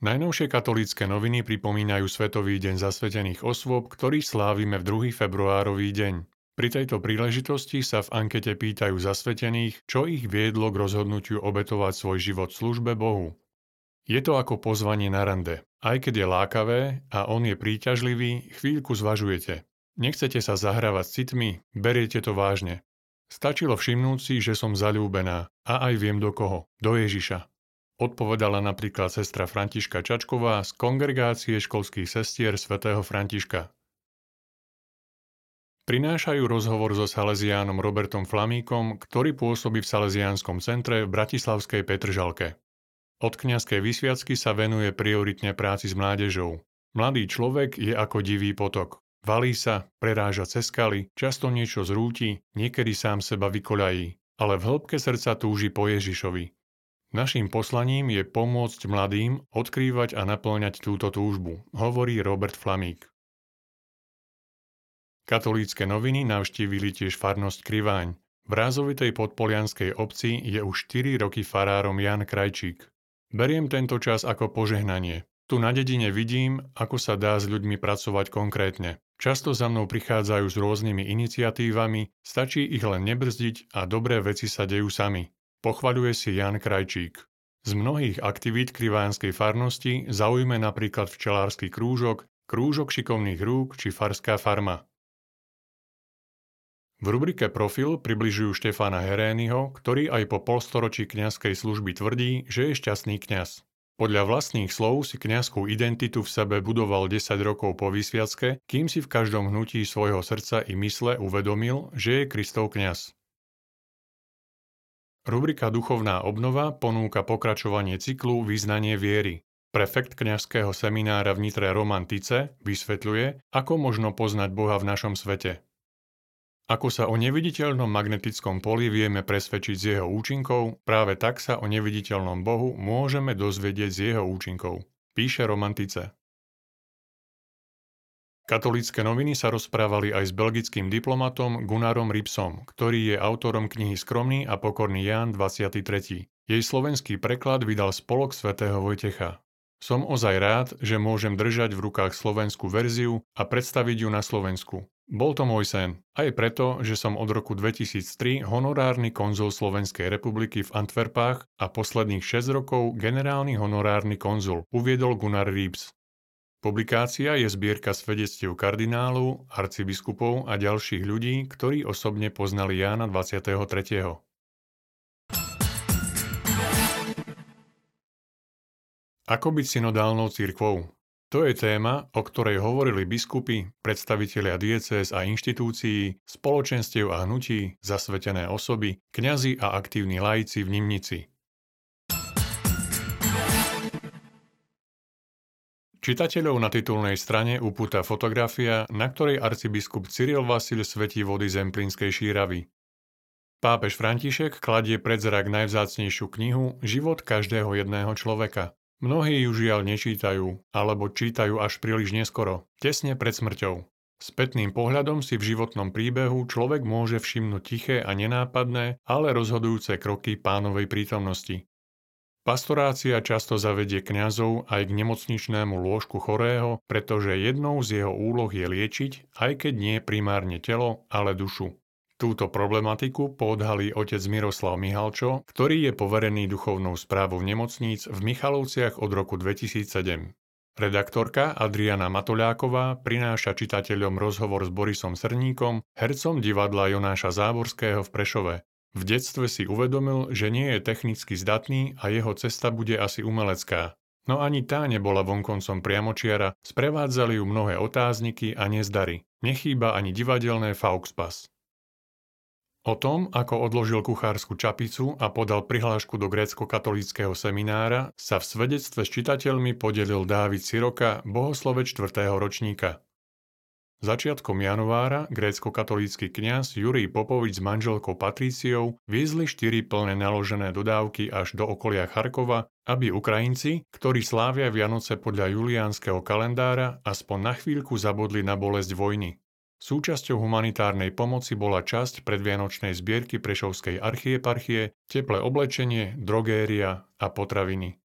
Najnovšie katolícke noviny pripomínajú Svetový deň zasvetených osôb, ktorý slávime v 2. februárový deň. Pri tejto príležitosti sa v ankete pýtajú zasvetených, čo ich viedlo k rozhodnutiu obetovať svoj život službe Bohu. Je to ako pozvanie na rande. Aj keď je lákavé a on je príťažlivý, chvíľku zvažujete. Nechcete sa zahrávať s citmi, beriete to vážne. Stačilo všimnúť si, že som zalúbená a aj viem do koho, do Ježiša. Odpovedala napríklad sestra Františka Čačková z kongregácie školských sestier svätého Františka. Prinášajú rozhovor so Salesiánom Robertom Flamíkom, ktorý pôsobí v Salesiánskom centre v Bratislavskej Petržalke. Od kňazskej vysviacky sa venuje prioritne práci s mládežou. Mladý človek je ako divý potok. Valí sa, preráža cez skaly, často niečo zrúti, niekedy sám seba vykoľají, ale v hĺbke srdca túži po Ježišovi, Naším poslaním je pomôcť mladým odkrývať a naplňať túto túžbu, hovorí Robert Flamík. Katolícke noviny navštívili tiež farnosť Kriváň. V rázovitej podpolianskej obci je už 4 roky farárom Jan Krajčík. Beriem tento čas ako požehnanie. Tu na dedine vidím, ako sa dá s ľuďmi pracovať konkrétne. Často za mnou prichádzajú s rôznymi iniciatívami, stačí ich len nebrzdiť a dobré veci sa dejú sami. Pochvaľuje si Jan Krajčík. Z mnohých aktivít krivánskej farnosti zaujme napríklad včelársky krúžok, krúžok šikovných rúk či farská farma. V rubrike Profil približujú Štefána Herényho, ktorý aj po polstoročí kňazskej služby tvrdí, že je šťastný kňaz. Podľa vlastných slov si kňazskú identitu v sebe budoval 10 rokov po vysviacke, kým si v každom hnutí svojho srdca i mysle uvedomil, že je Kristov kňaz. Rubrika Duchovná obnova ponúka pokračovanie cyklu Význanie viery. Prefekt kňazského seminára v Nitre Roman Tice vysvetľuje, ako možno poznať Boha v našom svete. Ako sa o neviditeľnom magnetickom poli vieme presvedčiť z jeho účinkov, práve tak sa o neviditeľnom Bohu môžeme dozvedieť z jeho účinkov, píše Romantice. Katolícke noviny sa rozprávali aj s belgickým diplomatom Gunnarom Ripsom, ktorý je autorom knihy Skromný a pokorný Ján 23. Jej slovenský preklad vydal spolok svätého Vojtecha. Som ozaj rád, že môžem držať v rukách slovenskú verziu a predstaviť ju na Slovensku. Bol to môj sen, aj preto, že som od roku 2003 honorárny konzul Slovenskej republiky v Antwerpách a posledných 6 rokov generálny honorárny konzul, uviedol Gunnar Riebs. Publikácia je zbierka svedectiev kardinálov, arcibiskupov a ďalších ľudí, ktorí osobne poznali Jána 23. Ako byť synodálnou církvou? To je téma, o ktorej hovorili biskupy, predstavitelia diecéz a inštitúcií, spoločenstiev a hnutí, zasvetené osoby, kňazi a aktívni laici v Nimnici. Čitateľov na titulnej strane upúta fotografia, na ktorej arcibiskup Cyril Vasil svetí vody Zemplínskej šíravy. Pápež František kladie pred zrak najvzácnejšiu knihu Život každého jedného človeka. Mnohí ju žiaľ nečítajú, alebo čítajú až príliš neskoro, tesne pred smrťou. Spätným pohľadom si v životnom príbehu človek môže všimnúť tiché a nenápadné, ale rozhodujúce kroky pánovej prítomnosti. Pastorácia často zavedie kňazov aj k nemocničnému lôžku chorého, pretože jednou z jeho úloh je liečiť, aj keď nie primárne telo, ale dušu. Túto problematiku podhalí otec Miroslav Mihalčo, ktorý je poverený duchovnou správou nemocníc v Michalovciach od roku 2007. Redaktorka Adriana Matoľáková prináša čitateľom rozhovor s Borisom Srníkom, hercom divadla Jonáša Záborského v Prešove, v detstve si uvedomil, že nie je technicky zdatný a jeho cesta bude asi umelecká. No ani tá nebola vonkoncom priamočiara, sprevádzali ju mnohé otázniky a nezdary. Nechýba ani divadelné fauxpas. O tom, ako odložil kuchársku čapicu a podal prihlášku do grécko-katolického seminára, sa v svedectve s čitateľmi podelil Dávid Siroka, bohoslovec 4. ročníka. Začiatkom januára grécko-katolícky kňaz Jurij Popovič s manželkou Patríciou viezli štyri plne naložené dodávky až do okolia Charkova, aby Ukrajinci, ktorí slávia Vianoce podľa juliánskeho kalendára, aspoň na chvíľku zabudli na bolesť vojny. Súčasťou humanitárnej pomoci bola časť predvianočnej zbierky Prešovskej archieparchie, teplé oblečenie, drogéria a potraviny.